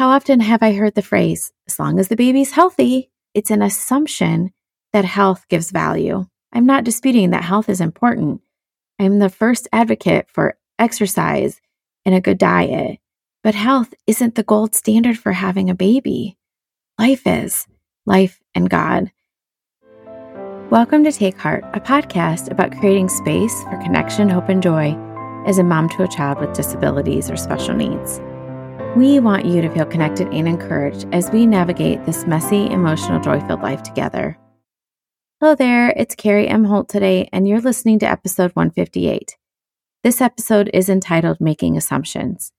How often have I heard the phrase, as long as the baby's healthy? It's an assumption that health gives value. I'm not disputing that health is important. I'm the first advocate for exercise and a good diet. But health isn't the gold standard for having a baby. Life is life and God. Welcome to Take Heart, a podcast about creating space for connection, hope, and joy as a mom to a child with disabilities or special needs. We want you to feel connected and encouraged as we navigate this messy, emotional, joy filled life together. Hello there, it's Carrie M. Holt today, and you're listening to episode 158. This episode is entitled Making Assumptions.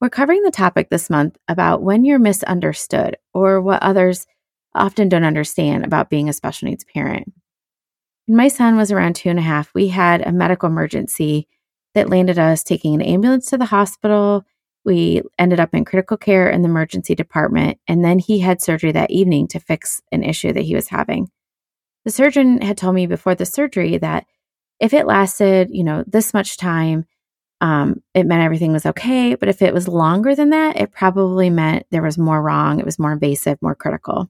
We're covering the topic this month about when you're misunderstood or what others often don't understand about being a special needs parent. When my son was around two and a half, we had a medical emergency that landed us taking an ambulance to the hospital we ended up in critical care in the emergency department, and then he had surgery that evening to fix an issue that he was having. The surgeon had told me before the surgery that if it lasted, you know, this much time, um, it meant everything was okay. But if it was longer than that, it probably meant there was more wrong. It was more invasive, more critical.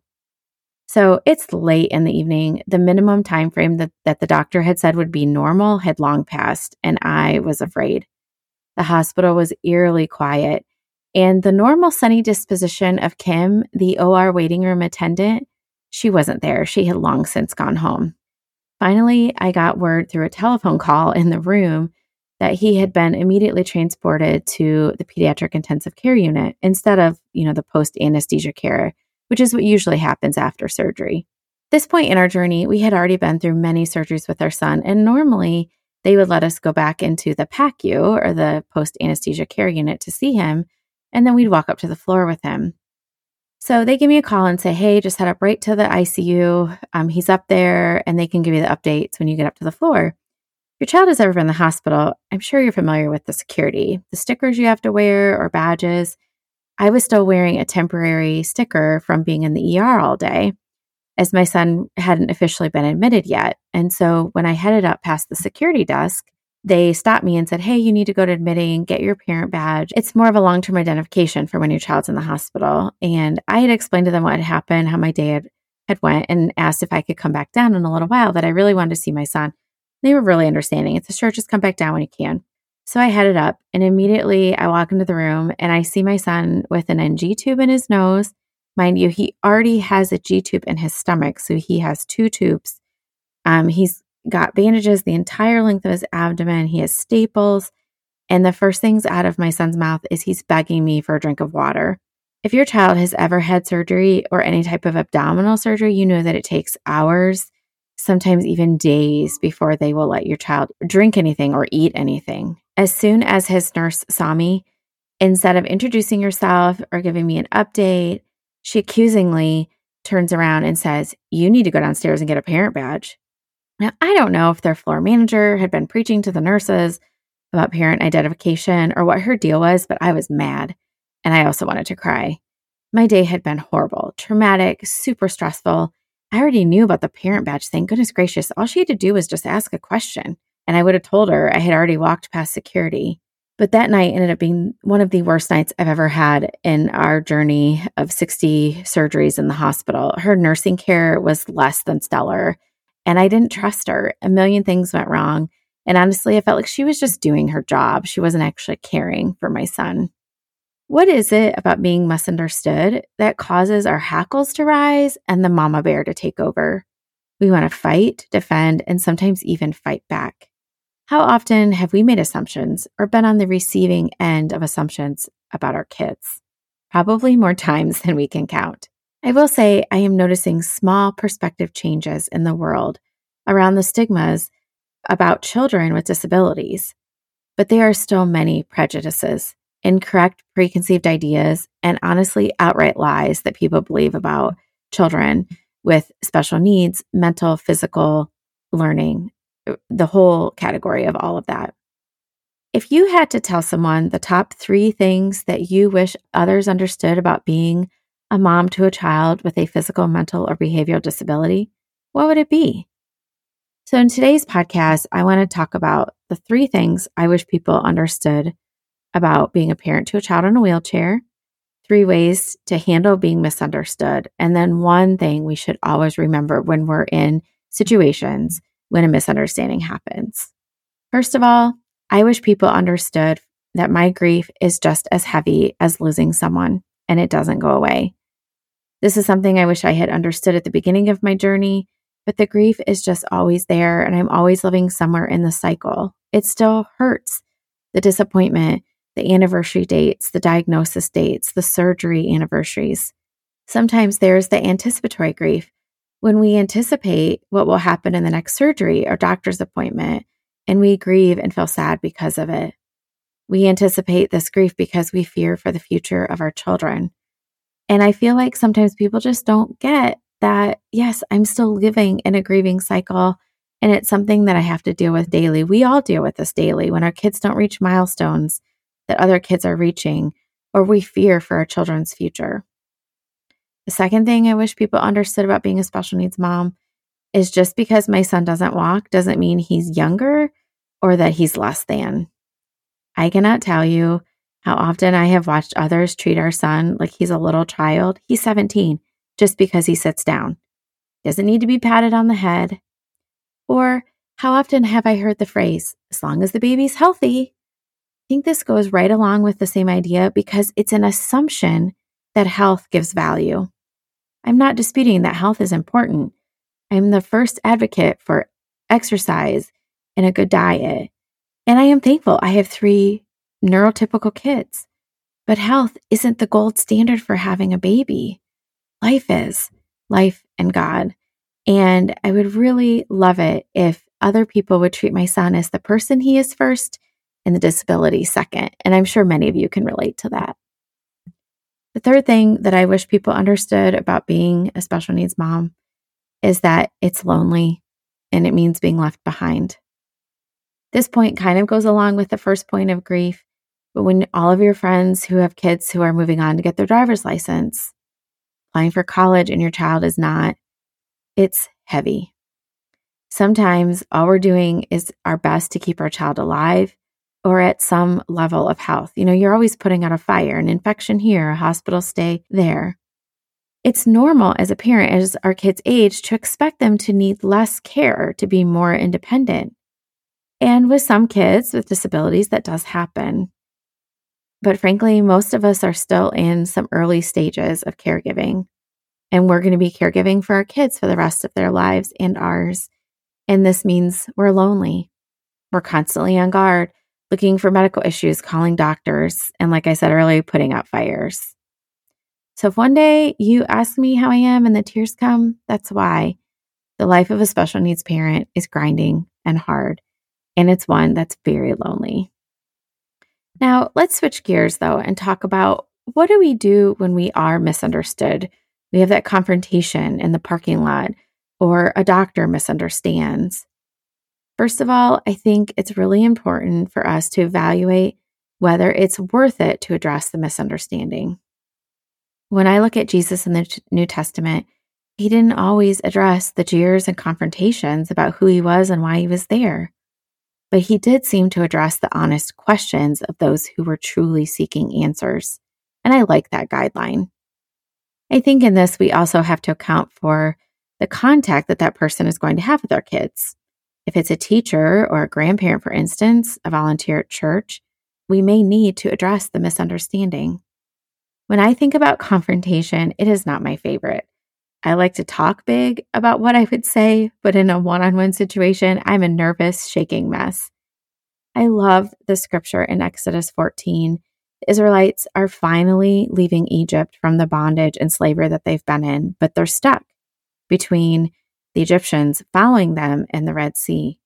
So it's late in the evening. The minimum time frame that, that the doctor had said would be normal had long passed, and I was afraid. The hospital was eerily quiet, and the normal sunny disposition of Kim, the OR waiting room attendant, she wasn't there. She had long since gone home. Finally, I got word through a telephone call in the room that he had been immediately transported to the pediatric intensive care unit instead of, you know, the post anesthesia care, which is what usually happens after surgery. This point in our journey, we had already been through many surgeries with our son, and normally they would let us go back into the PACU or the post anesthesia care unit to see him. And then we'd walk up to the floor with him. So they give me a call and say, Hey, just head up right to the ICU. Um, he's up there and they can give you the updates when you get up to the floor. If your child has ever been in the hospital, I'm sure you're familiar with the security, the stickers you have to wear or badges. I was still wearing a temporary sticker from being in the ER all day as my son hadn't officially been admitted yet. And so when I headed up past the security desk, they stopped me and said, Hey, you need to go to admitting, get your parent badge. It's more of a long term identification for when your child's in the hospital. And I had explained to them what had happened, how my day had, had went, and asked if I could come back down in a little while, that I really wanted to see my son. They were really understanding. It's a sure, just come back down when you can. So I headed up and immediately I walk into the room and I see my son with an NG tube in his nose Mind you, he already has a G tube in his stomach. So he has two tubes. Um, he's got bandages the entire length of his abdomen. He has staples. And the first things out of my son's mouth is he's begging me for a drink of water. If your child has ever had surgery or any type of abdominal surgery, you know that it takes hours, sometimes even days before they will let your child drink anything or eat anything. As soon as his nurse saw me, instead of introducing herself or giving me an update, she accusingly turns around and says, You need to go downstairs and get a parent badge. Now, I don't know if their floor manager had been preaching to the nurses about parent identification or what her deal was, but I was mad and I also wanted to cry. My day had been horrible, traumatic, super stressful. I already knew about the parent badge thing. Goodness gracious, all she had to do was just ask a question. And I would have told her I had already walked past security. But that night ended up being one of the worst nights I've ever had in our journey of 60 surgeries in the hospital. Her nursing care was less than stellar, and I didn't trust her. A million things went wrong. And honestly, I felt like she was just doing her job. She wasn't actually caring for my son. What is it about being misunderstood that causes our hackles to rise and the mama bear to take over? We want to fight, defend, and sometimes even fight back. How often have we made assumptions or been on the receiving end of assumptions about our kids? Probably more times than we can count. I will say I am noticing small perspective changes in the world around the stigmas about children with disabilities, but there are still many prejudices, incorrect preconceived ideas, and honestly outright lies that people believe about children with special needs, mental, physical learning, the whole category of all of that. If you had to tell someone the top three things that you wish others understood about being a mom to a child with a physical, mental, or behavioral disability, what would it be? So, in today's podcast, I want to talk about the three things I wish people understood about being a parent to a child in a wheelchair, three ways to handle being misunderstood. And then one thing we should always remember when we're in situations when a misunderstanding happens. First of all, I wish people understood that my grief is just as heavy as losing someone and it doesn't go away. This is something I wish I had understood at the beginning of my journey, but the grief is just always there and I'm always living somewhere in the cycle. It still hurts. The disappointment, the anniversary dates, the diagnosis dates, the surgery anniversaries. Sometimes there's the anticipatory grief when we anticipate what will happen in the next surgery or doctor's appointment, and we grieve and feel sad because of it. We anticipate this grief because we fear for the future of our children. And I feel like sometimes people just don't get that, yes, I'm still living in a grieving cycle. And it's something that I have to deal with daily. We all deal with this daily when our kids don't reach milestones that other kids are reaching, or we fear for our children's future. The second thing I wish people understood about being a special needs mom is just because my son doesn't walk doesn't mean he's younger or that he's less than. I cannot tell you how often I have watched others treat our son like he's a little child. He's 17 just because he sits down. Doesn't need to be patted on the head. Or how often have I heard the phrase, as long as the baby's healthy? I think this goes right along with the same idea because it's an assumption that health gives value. I'm not disputing that health is important. I'm the first advocate for exercise and a good diet. And I am thankful I have three neurotypical kids. But health isn't the gold standard for having a baby. Life is life and God. And I would really love it if other people would treat my son as the person he is first and the disability second. And I'm sure many of you can relate to that. The third thing that I wish people understood about being a special needs mom is that it's lonely and it means being left behind. This point kind of goes along with the first point of grief, but when all of your friends who have kids who are moving on to get their driver's license, applying for college, and your child is not, it's heavy. Sometimes all we're doing is our best to keep our child alive or at some level of health. You know, you're always putting out a fire, an infection here, a hospital stay there. It's normal as a parent, as our kids age, to expect them to need less care, to be more independent. And with some kids with disabilities, that does happen. But frankly, most of us are still in some early stages of caregiving. And we're going to be caregiving for our kids for the rest of their lives and ours. And this means we're lonely. We're constantly on guard looking for medical issues, calling doctors, and like I said earlier, putting out fires. So if one day you ask me how I am and the tears come, that's why. The life of a special needs parent is grinding and hard, and it's one that's very lonely. Now, let's switch gears though and talk about what do we do when we are misunderstood? We have that confrontation in the parking lot, or a doctor misunderstands. First of all, I think it's really important for us to evaluate whether it's worth it to address the misunderstanding. When I look at Jesus in the New Testament, he didn't always address the jeers and confrontations about who he was and why he was there. But he did seem to address the honest questions of those who were truly seeking answers. And I like that guideline. I think in this, we also have to account for the contact that that person is going to have with our kids. If it's a teacher or a grandparent, for instance, a volunteer at church, we may need to address the misunderstanding. When I think about confrontation, it is not my favorite. I like to talk big about what I would say, but in a one on one situation, I'm a nervous, shaking mess. I love the scripture in Exodus 14. The Israelites are finally leaving Egypt from the bondage and slavery that they've been in, but they're stuck between the Egyptians following them in the Red Sea.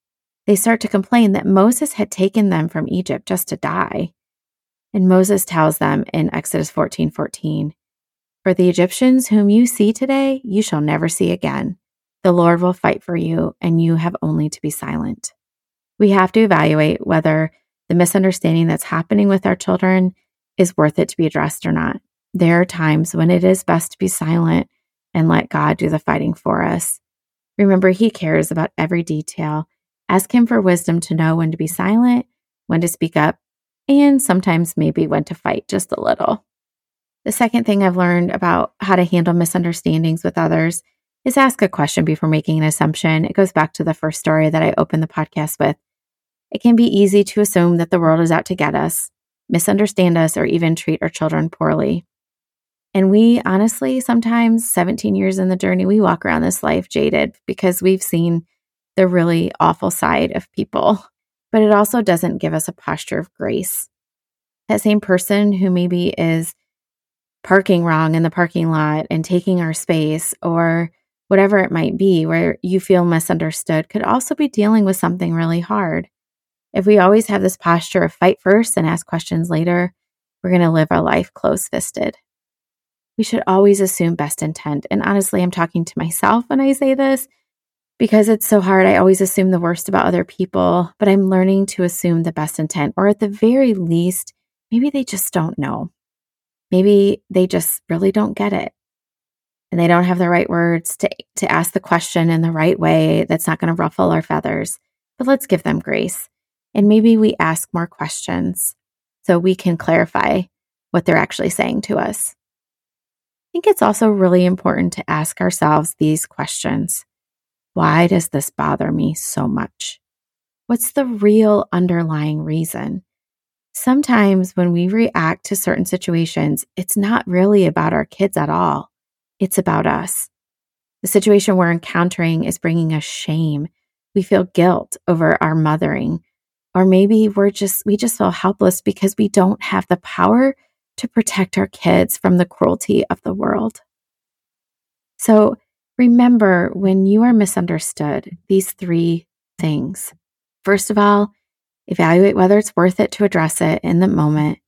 They start to complain that Moses had taken them from Egypt just to die. And Moses tells them in Exodus 14 14, For the Egyptians whom you see today, you shall never see again. The Lord will fight for you, and you have only to be silent. We have to evaluate whether the misunderstanding that's happening with our children is worth it to be addressed or not. There are times when it is best to be silent and let God do the fighting for us. Remember, He cares about every detail. Ask Him for wisdom to know when to be silent, when to speak up, and sometimes maybe when to fight just a little. The second thing I've learned about how to handle misunderstandings with others is ask a question before making an assumption. It goes back to the first story that I opened the podcast with. It can be easy to assume that the world is out to get us, misunderstand us, or even treat our children poorly. And we honestly, sometimes 17 years in the journey, we walk around this life jaded because we've seen the really awful side of people. But it also doesn't give us a posture of grace. That same person who maybe is parking wrong in the parking lot and taking our space or whatever it might be, where you feel misunderstood, could also be dealing with something really hard. If we always have this posture of fight first and ask questions later, we're going to live our life close fisted. We should always assume best intent. And honestly, I'm talking to myself when I say this because it's so hard. I always assume the worst about other people, but I'm learning to assume the best intent, or at the very least, maybe they just don't know. Maybe they just really don't get it and they don't have the right words to, to ask the question in the right way that's not going to ruffle our feathers. But let's give them grace. And maybe we ask more questions so we can clarify what they're actually saying to us. Think it's also really important to ask ourselves these questions Why does this bother me so much? What's the real underlying reason? Sometimes when we react to certain situations, it's not really about our kids at all it's about us. The situation we're encountering is bringing us shame. We feel guilt over our mothering, or maybe we're just, we just feel helpless because we don't have the power to protect our kids from the cruelty of the world. So remember when you are misunderstood, these three things. First of all, evaluate whether it's worth it to address it in the moment.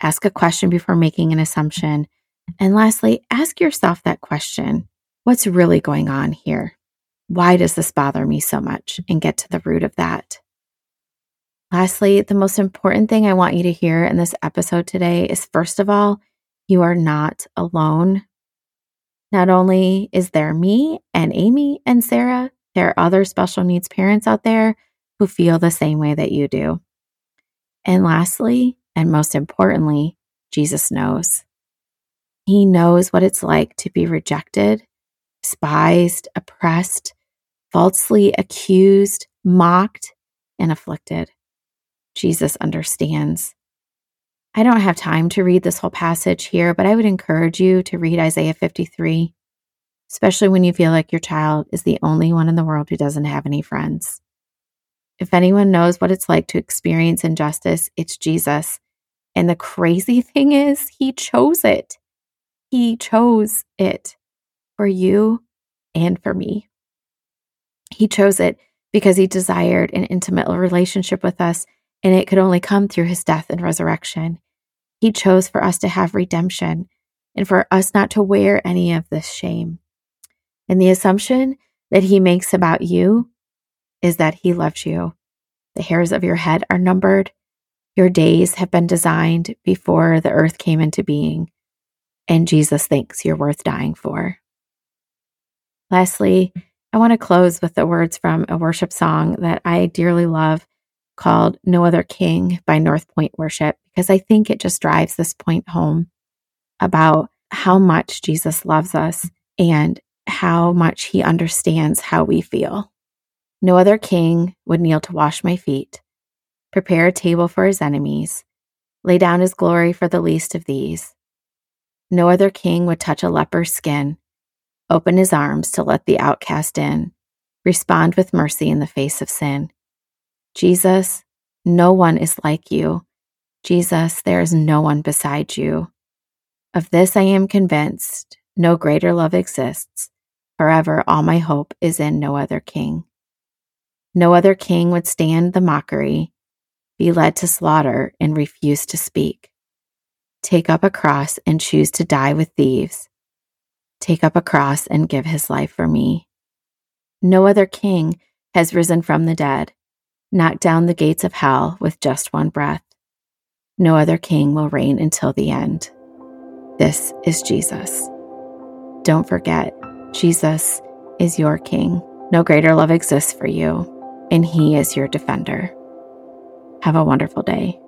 Ask a question before making an assumption. And lastly, ask yourself that question What's really going on here? Why does this bother me so much? And get to the root of that. Lastly, the most important thing I want you to hear in this episode today is first of all, you are not alone. Not only is there me and Amy and Sara, there are other special needs parents out there who feel the same way that you do. And lastly, and most importantly, Jesus knows. He knows what it's like to be rejected, despised, oppressed, falsely accused, mocked, and afflicted. Jesus understands. I don't have time to read this whole passage here, but I would encourage you to read Isaiah 53, especially when you feel like your child is the only one in the world who doesn't have any friends. If anyone knows what it's like to experience injustice, it's Jesus. And the crazy thing is, he chose it. He chose it for you and for me. He chose it because he desired an intimate relationship with us, and it could only come through his death and resurrection. He chose for us to have redemption and for us not to wear any of this shame. And the assumption that he makes about you is that he loves you. The hairs of your head are numbered. Your days have been designed before the earth came into being and Jesus thinks you're worth dying for. Lastly, I want to close with the words from a worship song that I dearly love called No Other King by North Point Worship, because I think it just drives this point home about how much Jesus loves us and how much he understands how we feel. No other king would kneel to wash my feet, prepare a table for his enemies, lay down his glory for the least of these. No other king would touch a leper's skin, open his arms to let the outcast in, respond with mercy in the face of sin. Jesus, no one is like you. Jesus, there is no one beside you. Of this I am convinced, no greater love exists. Forever, all my hope is in no other king. No other king would stand the mockery, be led to slaughter, and refuse to speak. Take up a cross and choose to die with thieves. Take up a cross and give his life for me. No other king has risen from the dead, knocked down the gates of hell with just one breath. No other king will reign until the end. This is Jesus. Don't forget, Jesus is your king. No greater love exists for you, and he is your defender. Have a wonderful day.